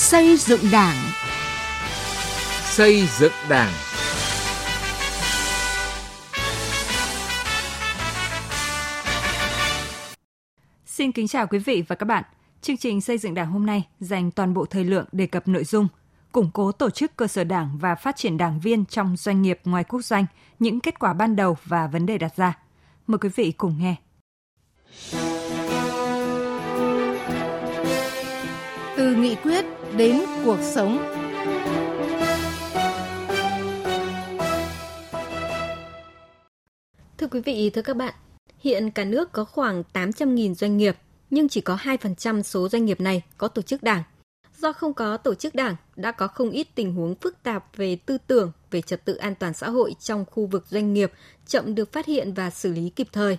Xây dựng Đảng. Xây dựng Đảng. Xin kính chào quý vị và các bạn. Chương trình xây dựng Đảng hôm nay dành toàn bộ thời lượng đề cập nội dung củng cố tổ chức cơ sở Đảng và phát triển đảng viên trong doanh nghiệp ngoài quốc doanh, những kết quả ban đầu và vấn đề đặt ra. Mời quý vị cùng nghe. Từ nghị quyết đến cuộc sống. Thưa quý vị, thưa các bạn, hiện cả nước có khoảng 800.000 doanh nghiệp, nhưng chỉ có 2% số doanh nghiệp này có tổ chức đảng. Do không có tổ chức đảng, đã có không ít tình huống phức tạp về tư tưởng, về trật tự an toàn xã hội trong khu vực doanh nghiệp chậm được phát hiện và xử lý kịp thời.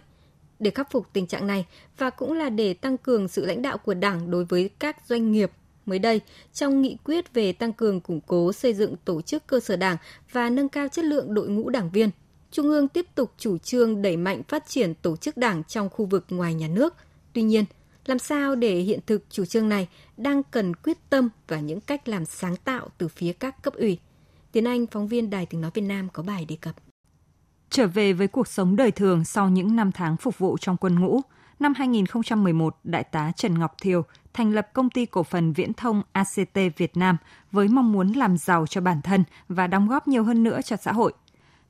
Để khắc phục tình trạng này và cũng là để tăng cường sự lãnh đạo của Đảng đối với các doanh nghiệp, mới đây, trong nghị quyết về tăng cường củng cố xây dựng tổ chức cơ sở Đảng và nâng cao chất lượng đội ngũ đảng viên, Trung ương tiếp tục chủ trương đẩy mạnh phát triển tổ chức Đảng trong khu vực ngoài nhà nước. Tuy nhiên, làm sao để hiện thực chủ trương này đang cần quyết tâm và những cách làm sáng tạo từ phía các cấp ủy. Tiến Anh, phóng viên Đài Tiếng Nói Việt Nam có bài đề cập. Trở về với cuộc sống đời thường sau những năm tháng phục vụ trong quân ngũ, năm 2011, Đại tá Trần Ngọc Thiều thành lập công ty cổ phần viễn thông ACT Việt Nam với mong muốn làm giàu cho bản thân và đóng góp nhiều hơn nữa cho xã hội.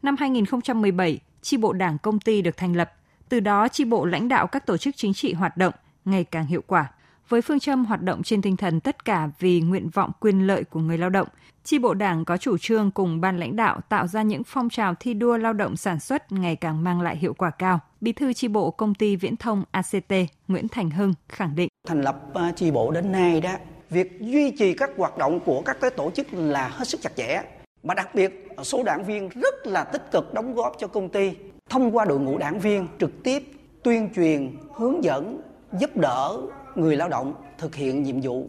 Năm 2017, chi bộ đảng công ty được thành lập, từ đó chi bộ lãnh đạo các tổ chức chính trị hoạt động ngày càng hiệu quả. Với phương châm hoạt động trên tinh thần tất cả vì nguyện vọng quyền lợi của người lao động, chi bộ đảng có chủ trương cùng ban lãnh đạo tạo ra những phong trào thi đua lao động sản xuất ngày càng mang lại hiệu quả cao. Bí thư chi bộ công ty viễn thông ACT Nguyễn Thành Hưng khẳng định. Thành lập ờ, chi bộ đến nay đó, việc duy trì các hoạt động của các cái tổ chức là hết sức chặt chẽ. Mà đặc biệt số đảng viên rất là tích cực đóng góp cho công ty thông qua đội ngũ đảng viên trực tiếp tuyên truyền, hướng dẫn, giúp đỡ người lao động thực hiện nhiệm vụ.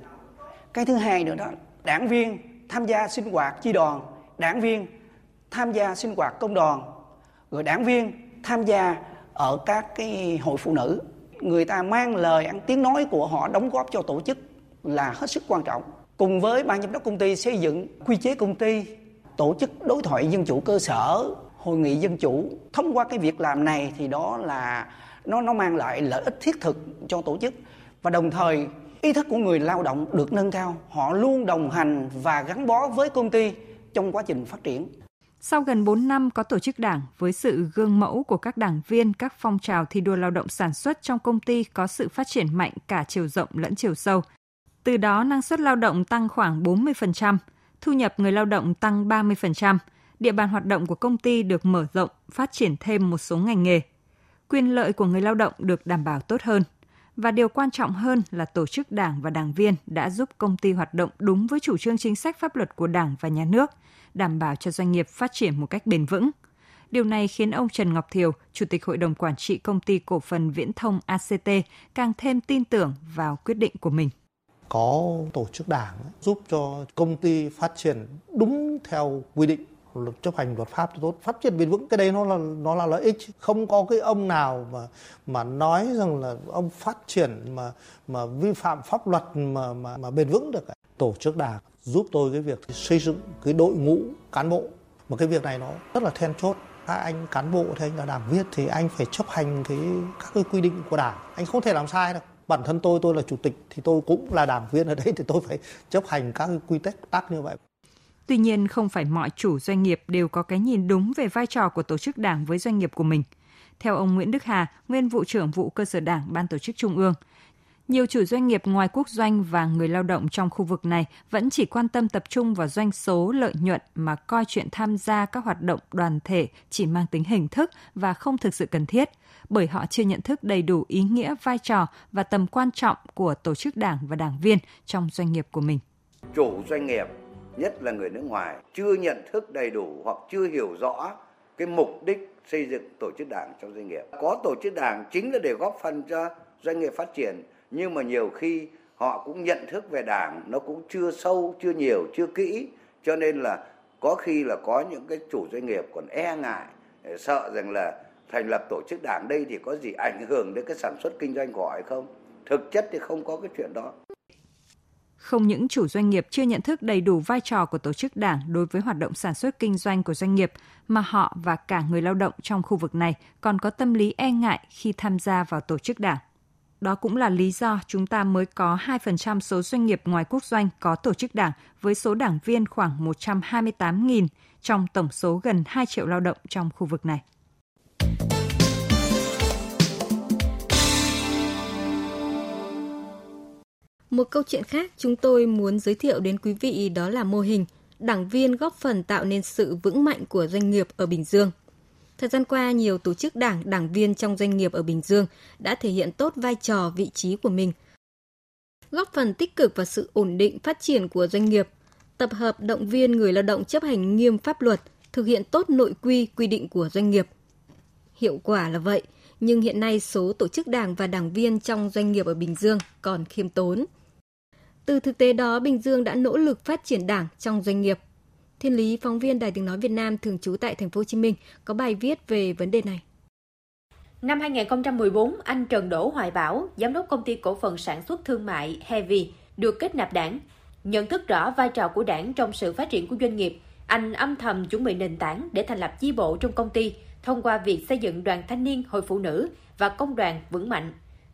Cái thứ hai nữa đó, đảng viên tham gia sinh hoạt chi đoàn, đảng viên tham gia sinh hoạt công đoàn, rồi đảng viên tham gia ở các cái hội phụ nữ. Người ta mang lời ăn tiếng nói của họ đóng góp cho tổ chức là hết sức quan trọng. Cùng với ban giám đốc công ty xây dựng quy chế công ty, tổ chức đối thoại dân chủ cơ sở, hội nghị dân chủ. Thông qua cái việc làm này thì đó là nó nó mang lại lợi ích thiết thực cho tổ chức và đồng thời ý thức của người lao động được nâng cao họ luôn đồng hành và gắn bó với công ty trong quá trình phát triển sau gần 4 năm có tổ chức đảng với sự gương mẫu của các đảng viên, các phong trào thi đua lao động sản xuất trong công ty có sự phát triển mạnh cả chiều rộng lẫn chiều sâu. Từ đó năng suất lao động tăng khoảng 40%, thu nhập người lao động tăng 30%, địa bàn hoạt động của công ty được mở rộng, phát triển thêm một số ngành nghề. Quyền lợi của người lao động được đảm bảo tốt hơn và điều quan trọng hơn là tổ chức đảng và đảng viên đã giúp công ty hoạt động đúng với chủ trương chính sách pháp luật của đảng và nhà nước, đảm bảo cho doanh nghiệp phát triển một cách bền vững. Điều này khiến ông Trần Ngọc Thiều, Chủ tịch Hội đồng Quản trị Công ty Cổ phần Viễn thông ACT, càng thêm tin tưởng vào quyết định của mình. Có tổ chức đảng giúp cho công ty phát triển đúng theo quy định luật chấp hành luật pháp tốt. Phát triển bền vững, cái đấy nó là nó là lợi ích không có cái ông nào mà mà nói rằng là ông phát triển mà mà vi phạm pháp luật mà mà mà bền vững được tổ chức đảng giúp tôi cái việc xây dựng cái đội ngũ cán bộ. Mà cái việc này nó rất là then chốt. Các anh cán bộ thì anh là đảng viên thì anh phải chấp hành cái, các cái quy định của đảng. Anh không thể làm sai đâu. Bản thân tôi tôi là chủ tịch thì tôi cũng là đảng viên ở đây thì tôi phải chấp hành các cái quy tắc tắc như vậy. Tuy nhiên, không phải mọi chủ doanh nghiệp đều có cái nhìn đúng về vai trò của tổ chức đảng với doanh nghiệp của mình. Theo ông Nguyễn Đức Hà, nguyên vụ trưởng vụ cơ sở đảng Ban tổ chức Trung ương, nhiều chủ doanh nghiệp ngoài quốc doanh và người lao động trong khu vực này vẫn chỉ quan tâm tập trung vào doanh số lợi nhuận mà coi chuyện tham gia các hoạt động đoàn thể chỉ mang tính hình thức và không thực sự cần thiết, bởi họ chưa nhận thức đầy đủ ý nghĩa, vai trò và tầm quan trọng của tổ chức đảng và đảng viên trong doanh nghiệp của mình. Chủ doanh nghiệp nhất là người nước ngoài chưa nhận thức đầy đủ hoặc chưa hiểu rõ cái mục đích xây dựng tổ chức đảng trong doanh nghiệp. Có tổ chức đảng chính là để góp phần cho doanh nghiệp phát triển, nhưng mà nhiều khi họ cũng nhận thức về đảng nó cũng chưa sâu, chưa nhiều, chưa kỹ, cho nên là có khi là có những cái chủ doanh nghiệp còn e ngại, e sợ rằng là thành lập tổ chức đảng đây thì có gì ảnh hưởng đến cái sản xuất kinh doanh của họ hay không. Thực chất thì không có cái chuyện đó không những chủ doanh nghiệp chưa nhận thức đầy đủ vai trò của tổ chức đảng đối với hoạt động sản xuất kinh doanh của doanh nghiệp, mà họ và cả người lao động trong khu vực này còn có tâm lý e ngại khi tham gia vào tổ chức đảng. Đó cũng là lý do chúng ta mới có 2% số doanh nghiệp ngoài quốc doanh có tổ chức đảng với số đảng viên khoảng 128.000 trong tổng số gần 2 triệu lao động trong khu vực này. Một câu chuyện khác chúng tôi muốn giới thiệu đến quý vị đó là mô hình đảng viên góp phần tạo nên sự vững mạnh của doanh nghiệp ở Bình Dương. Thời gian qua, nhiều tổ chức đảng, đảng viên trong doanh nghiệp ở Bình Dương đã thể hiện tốt vai trò, vị trí của mình, góp phần tích cực vào sự ổn định phát triển của doanh nghiệp, tập hợp động viên người lao động chấp hành nghiêm pháp luật, thực hiện tốt nội quy, quy định của doanh nghiệp. Hiệu quả là vậy, nhưng hiện nay số tổ chức đảng và đảng viên trong doanh nghiệp ở Bình Dương còn khiêm tốn. Từ thực tế đó, Bình Dương đã nỗ lực phát triển đảng trong doanh nghiệp. Thiên Lý, phóng viên Đài Tiếng Nói Việt Nam thường trú tại Thành phố Hồ Chí Minh, có bài viết về vấn đề này. Năm 2014, anh Trần Đỗ Hoài Bảo, giám đốc công ty cổ phần sản xuất thương mại Heavy, được kết nạp đảng. Nhận thức rõ vai trò của đảng trong sự phát triển của doanh nghiệp, anh âm thầm chuẩn bị nền tảng để thành lập chi bộ trong công ty thông qua việc xây dựng đoàn thanh niên, hội phụ nữ và công đoàn vững mạnh.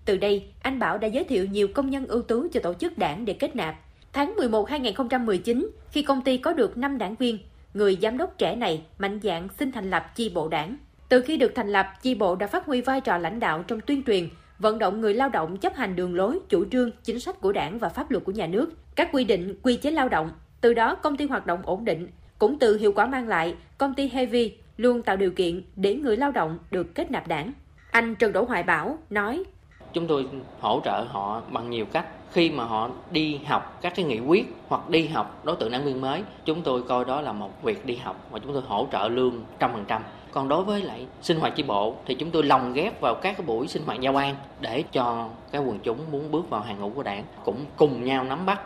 Từ đây, anh Bảo đã giới thiệu nhiều công nhân ưu tú cho tổ chức đảng để kết nạp. Tháng 11 2019, khi công ty có được 5 đảng viên, người giám đốc trẻ này mạnh dạn xin thành lập chi bộ đảng. Từ khi được thành lập, chi bộ đã phát huy vai trò lãnh đạo trong tuyên truyền, vận động người lao động chấp hành đường lối, chủ trương, chính sách của đảng và pháp luật của nhà nước, các quy định, quy chế lao động. Từ đó, công ty hoạt động ổn định. Cũng từ hiệu quả mang lại, công ty Heavy luôn tạo điều kiện để người lao động được kết nạp đảng. Anh Trần Đỗ Hoài Bảo nói, Chúng tôi hỗ trợ họ bằng nhiều cách. Khi mà họ đi học các cái nghị quyết hoặc đi học đối tượng đảng viên mới, chúng tôi coi đó là một việc đi học và chúng tôi hỗ trợ lương trăm phần trăm. Còn đối với lại sinh hoạt chi bộ thì chúng tôi lồng ghép vào các cái buổi sinh hoạt giao ban để cho các quần chúng muốn bước vào hàng ngũ của đảng cũng cùng nhau nắm bắt.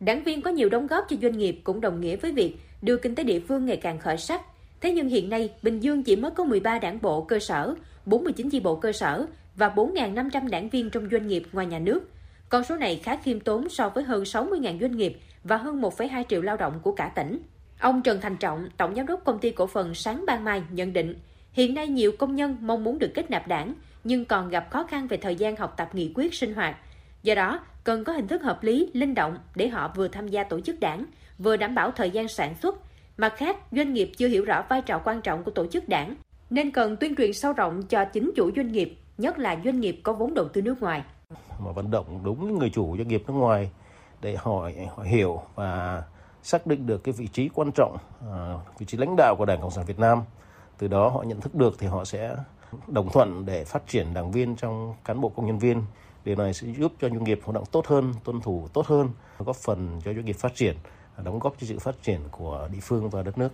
Đảng viên có nhiều đóng góp cho doanh nghiệp cũng đồng nghĩa với việc đưa kinh tế địa phương ngày càng khởi sắc. Thế nhưng hiện nay, Bình Dương chỉ mới có 13 đảng bộ cơ sở, 49 chi bộ cơ sở và 4.500 đảng viên trong doanh nghiệp ngoài nhà nước. Con số này khá khiêm tốn so với hơn 60.000 doanh nghiệp và hơn 1,2 triệu lao động của cả tỉnh. Ông Trần Thành Trọng, Tổng Giám đốc Công ty Cổ phần Sáng Ban Mai nhận định, hiện nay nhiều công nhân mong muốn được kết nạp đảng, nhưng còn gặp khó khăn về thời gian học tập nghị quyết sinh hoạt. Do đó, cần có hình thức hợp lý, linh động để họ vừa tham gia tổ chức đảng, vừa đảm bảo thời gian sản xuất. Mặt khác, doanh nghiệp chưa hiểu rõ vai trò quan trọng của tổ chức đảng, nên cần tuyên truyền sâu rộng cho chính chủ doanh nghiệp, nhất là doanh nghiệp có vốn đầu tư nước ngoài. Mà vận động đúng người chủ doanh nghiệp nước ngoài để họ, họ hiểu và xác định được cái vị trí quan trọng, uh, vị trí lãnh đạo của Đảng Cộng sản Việt Nam. Từ đó họ nhận thức được thì họ sẽ đồng thuận để phát triển đảng viên trong cán bộ công nhân viên. Điều này sẽ giúp cho doanh nghiệp hoạt động tốt hơn, tuân thủ tốt hơn, góp phần cho doanh nghiệp phát triển, đóng góp cho sự phát triển của địa phương và đất nước.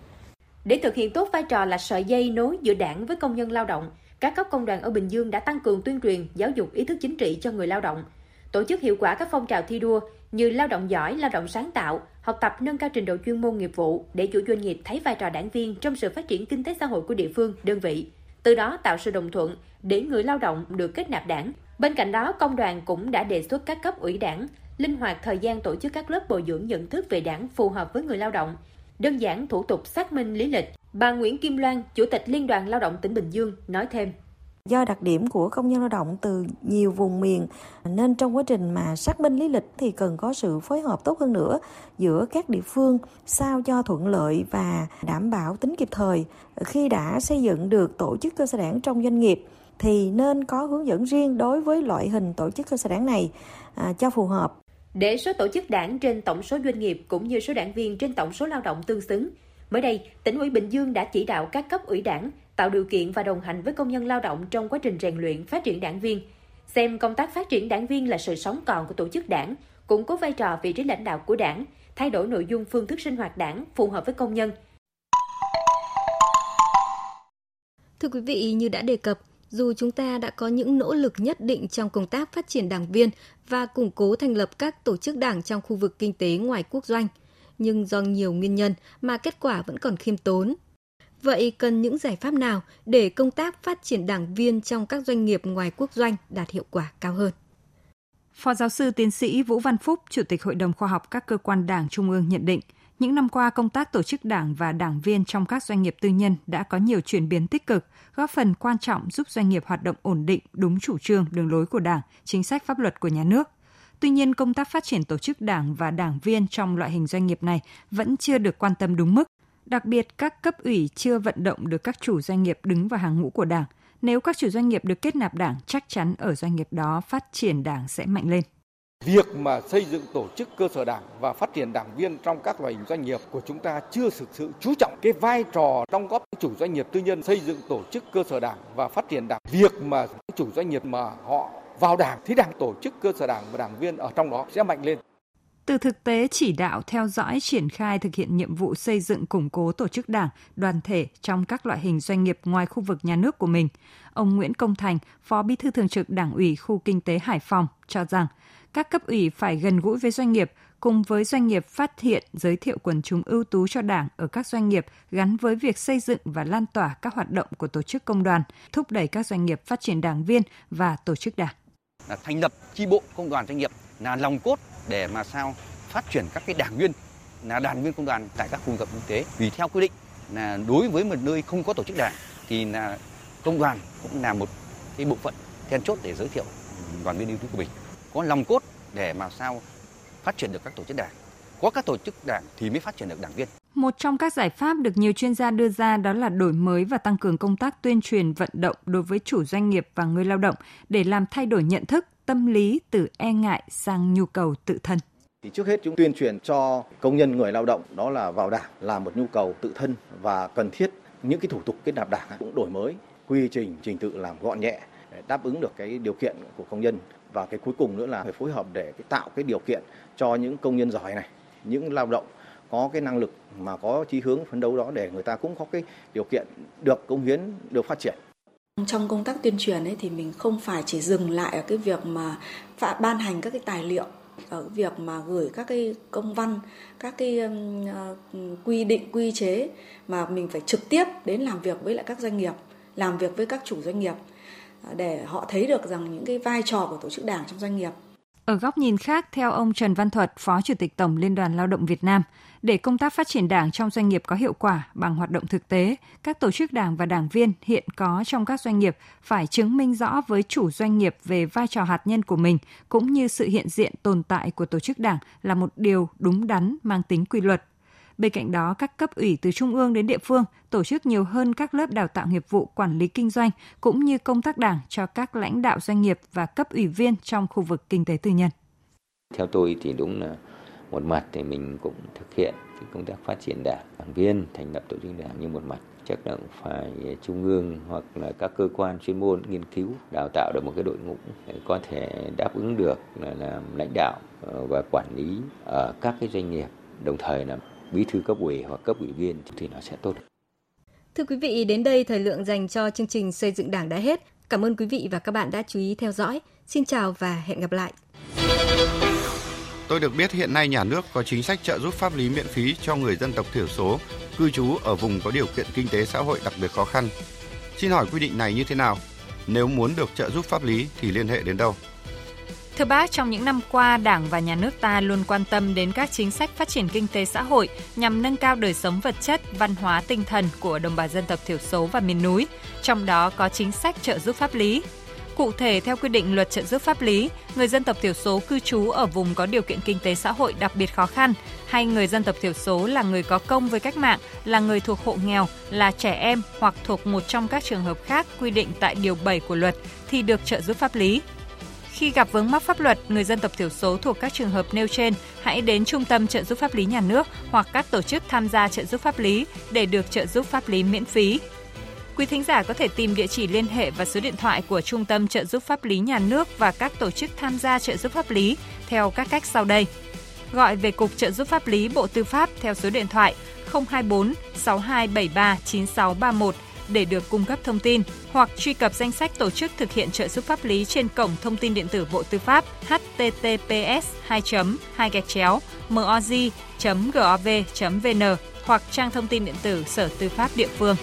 Để thực hiện tốt vai trò là sợi dây nối giữa đảng với công nhân lao động, các cấp công đoàn ở Bình Dương đã tăng cường tuyên truyền, giáo dục ý thức chính trị cho người lao động, tổ chức hiệu quả các phong trào thi đua như lao động giỏi, lao động sáng tạo, học tập nâng cao trình độ chuyên môn nghiệp vụ để chủ doanh nghiệp thấy vai trò đảng viên trong sự phát triển kinh tế xã hội của địa phương, đơn vị. Từ đó tạo sự đồng thuận để người lao động được kết nạp đảng. Bên cạnh đó, công đoàn cũng đã đề xuất các cấp ủy đảng linh hoạt thời gian tổ chức các lớp bồi dưỡng nhận thức về đảng phù hợp với người lao động, đơn giản thủ tục xác minh lý lịch. Bà Nguyễn Kim Loan, Chủ tịch Liên đoàn Lao động tỉnh Bình Dương, nói thêm. Do đặc điểm của công nhân lao động từ nhiều vùng miền nên trong quá trình mà xác minh lý lịch thì cần có sự phối hợp tốt hơn nữa giữa các địa phương sao cho thuận lợi và đảm bảo tính kịp thời. Khi đã xây dựng được tổ chức cơ sở đảng trong doanh nghiệp thì nên có hướng dẫn riêng đối với loại hình tổ chức cơ sở đảng này à, cho phù hợp. Để số tổ chức đảng trên tổng số doanh nghiệp cũng như số đảng viên trên tổng số lao động tương xứng, mới đây, tỉnh ủy Bình Dương đã chỉ đạo các cấp ủy đảng tạo điều kiện và đồng hành với công nhân lao động trong quá trình rèn luyện phát triển đảng viên. Xem công tác phát triển đảng viên là sự sống còn của tổ chức đảng, củng cố vai trò vị trí lãnh đạo của đảng, thay đổi nội dung phương thức sinh hoạt đảng phù hợp với công nhân. Thưa quý vị, như đã đề cập, dù chúng ta đã có những nỗ lực nhất định trong công tác phát triển đảng viên và củng cố thành lập các tổ chức đảng trong khu vực kinh tế ngoài quốc doanh, nhưng do nhiều nguyên nhân mà kết quả vẫn còn khiêm tốn. Vậy cần những giải pháp nào để công tác phát triển đảng viên trong các doanh nghiệp ngoài quốc doanh đạt hiệu quả cao hơn? Phó giáo sư tiến sĩ Vũ Văn Phúc, Chủ tịch Hội đồng Khoa học các cơ quan Đảng Trung ương nhận định, những năm qua công tác tổ chức đảng và đảng viên trong các doanh nghiệp tư nhân đã có nhiều chuyển biến tích cực, góp phần quan trọng giúp doanh nghiệp hoạt động ổn định, đúng chủ trương, đường lối của Đảng, chính sách pháp luật của nhà nước. Tuy nhiên, công tác phát triển tổ chức đảng và đảng viên trong loại hình doanh nghiệp này vẫn chưa được quan tâm đúng mức. Đặc biệt, các cấp ủy chưa vận động được các chủ doanh nghiệp đứng vào hàng ngũ của đảng. Nếu các chủ doanh nghiệp được kết nạp đảng, chắc chắn ở doanh nghiệp đó phát triển đảng sẽ mạnh lên. Việc mà xây dựng tổ chức cơ sở đảng và phát triển đảng viên trong các loại hình doanh nghiệp của chúng ta chưa thực sự chú trọng cái vai trò trong góp chủ doanh nghiệp tư nhân xây dựng tổ chức cơ sở đảng và phát triển đảng. Việc mà chủ doanh nghiệp mà họ vào đảng thì đảng tổ chức cơ sở đảng và đảng viên ở trong đó sẽ mạnh lên. Từ thực tế chỉ đạo theo dõi triển khai thực hiện nhiệm vụ xây dựng củng cố tổ chức đảng, đoàn thể trong các loại hình doanh nghiệp ngoài khu vực nhà nước của mình, ông Nguyễn Công Thành, Phó Bí thư Thường trực Đảng ủy khu kinh tế Hải Phòng cho rằng các cấp ủy phải gần gũi với doanh nghiệp, cùng với doanh nghiệp phát hiện, giới thiệu quần chúng ưu tú cho Đảng ở các doanh nghiệp gắn với việc xây dựng và lan tỏa các hoạt động của tổ chức công đoàn, thúc đẩy các doanh nghiệp phát triển đảng viên và tổ chức đảng. Là thành lập chi bộ công đoàn doanh nghiệp là lòng cốt để mà sao phát triển các cái đảng viên, là đảng viên công đoàn tại các khu vực kinh tế. Vì theo quy định là đối với một nơi không có tổ chức đảng thì là công đoàn cũng là một cái bộ phận then chốt để giới thiệu đoàn viên ưu tú của mình. Có lòng cốt để mà sao phát triển được các tổ chức đảng. Có các tổ chức đảng thì mới phát triển được đảng viên một trong các giải pháp được nhiều chuyên gia đưa ra đó là đổi mới và tăng cường công tác tuyên truyền vận động đối với chủ doanh nghiệp và người lao động để làm thay đổi nhận thức, tâm lý từ e ngại sang nhu cầu tự thân. Thì trước hết chúng tuyên truyền cho công nhân người lao động đó là vào đảng là một nhu cầu tự thân và cần thiết những cái thủ tục kết nạp đảng cũng đổi mới quy trình trình tự làm gọn nhẹ để đáp ứng được cái điều kiện của công nhân và cái cuối cùng nữa là phải phối hợp để tạo cái điều kiện cho những công nhân giỏi này những lao động có cái năng lực mà có chí hướng phấn đấu đó để người ta cũng có cái điều kiện được công hiến được phát triển trong công tác tuyên truyền ấy thì mình không phải chỉ dừng lại ở cái việc mà ban hành các cái tài liệu ở việc mà gửi các cái công văn các cái uh, quy định quy chế mà mình phải trực tiếp đến làm việc với lại các doanh nghiệp làm việc với các chủ doanh nghiệp ờ, để họ thấy được rằng những cái vai trò của tổ chức đảng trong doanh nghiệp. Ở góc nhìn khác, theo ông Trần Văn Thuật, Phó Chủ tịch Tổng Liên đoàn Lao động Việt Nam, để công tác phát triển đảng trong doanh nghiệp có hiệu quả bằng hoạt động thực tế, các tổ chức đảng và đảng viên hiện có trong các doanh nghiệp phải chứng minh rõ với chủ doanh nghiệp về vai trò hạt nhân của mình cũng như sự hiện diện tồn tại của tổ chức đảng là một điều đúng đắn mang tính quy luật. Bên cạnh đó, các cấp ủy từ trung ương đến địa phương tổ chức nhiều hơn các lớp đào tạo nghiệp vụ quản lý kinh doanh cũng như công tác đảng cho các lãnh đạo doanh nghiệp và cấp ủy viên trong khu vực kinh tế tư nhân. Theo tôi thì đúng là một mặt thì mình cũng thực hiện cái công tác phát triển đảng, đảng viên thành lập tổ chức đảng như một mặt chắc là phải trung ương hoặc là các cơ quan chuyên môn nghiên cứu đào tạo được một cái đội ngũ để có thể đáp ứng được là làm lãnh đạo ờ, và quản lý ở các cái doanh nghiệp đồng thời là bí thư cấp ủy hoặc cấp ủy viên thì nó sẽ tốt. Thưa quý vị, đến đây thời lượng dành cho chương trình xây dựng Đảng đã hết. Cảm ơn quý vị và các bạn đã chú ý theo dõi. Xin chào và hẹn gặp lại. Tôi được biết hiện nay nhà nước có chính sách trợ giúp pháp lý miễn phí cho người dân tộc thiểu số cư trú ở vùng có điều kiện kinh tế xã hội đặc biệt khó khăn. Xin hỏi quy định này như thế nào? Nếu muốn được trợ giúp pháp lý thì liên hệ đến đâu? Thưa bác, trong những năm qua, Đảng và Nhà nước ta luôn quan tâm đến các chính sách phát triển kinh tế xã hội nhằm nâng cao đời sống vật chất, văn hóa, tinh thần của đồng bào dân tộc thiểu số và miền núi, trong đó có chính sách trợ giúp pháp lý. Cụ thể, theo quy định luật trợ giúp pháp lý, người dân tộc thiểu số cư trú ở vùng có điều kiện kinh tế xã hội đặc biệt khó khăn, hay người dân tộc thiểu số là người có công với cách mạng, là người thuộc hộ nghèo, là trẻ em hoặc thuộc một trong các trường hợp khác quy định tại Điều 7 của luật thì được trợ giúp pháp lý. Khi gặp vướng mắc pháp luật, người dân tộc thiểu số thuộc các trường hợp nêu trên hãy đến Trung tâm trợ giúp pháp lý nhà nước hoặc các tổ chức tham gia trợ giúp pháp lý để được trợ giúp pháp lý miễn phí. Quý thính giả có thể tìm địa chỉ liên hệ và số điện thoại của Trung tâm trợ giúp pháp lý nhà nước và các tổ chức tham gia trợ giúp pháp lý theo các cách sau đây. Gọi về Cục trợ giúp pháp lý Bộ Tư pháp theo số điện thoại 024 6273 9631 để được cung cấp thông tin hoặc truy cập danh sách tổ chức thực hiện trợ giúp pháp lý trên cổng thông tin điện tử Bộ Tư pháp https 2 2 gạch chéo moz gov vn hoặc trang thông tin điện tử Sở Tư pháp địa phương.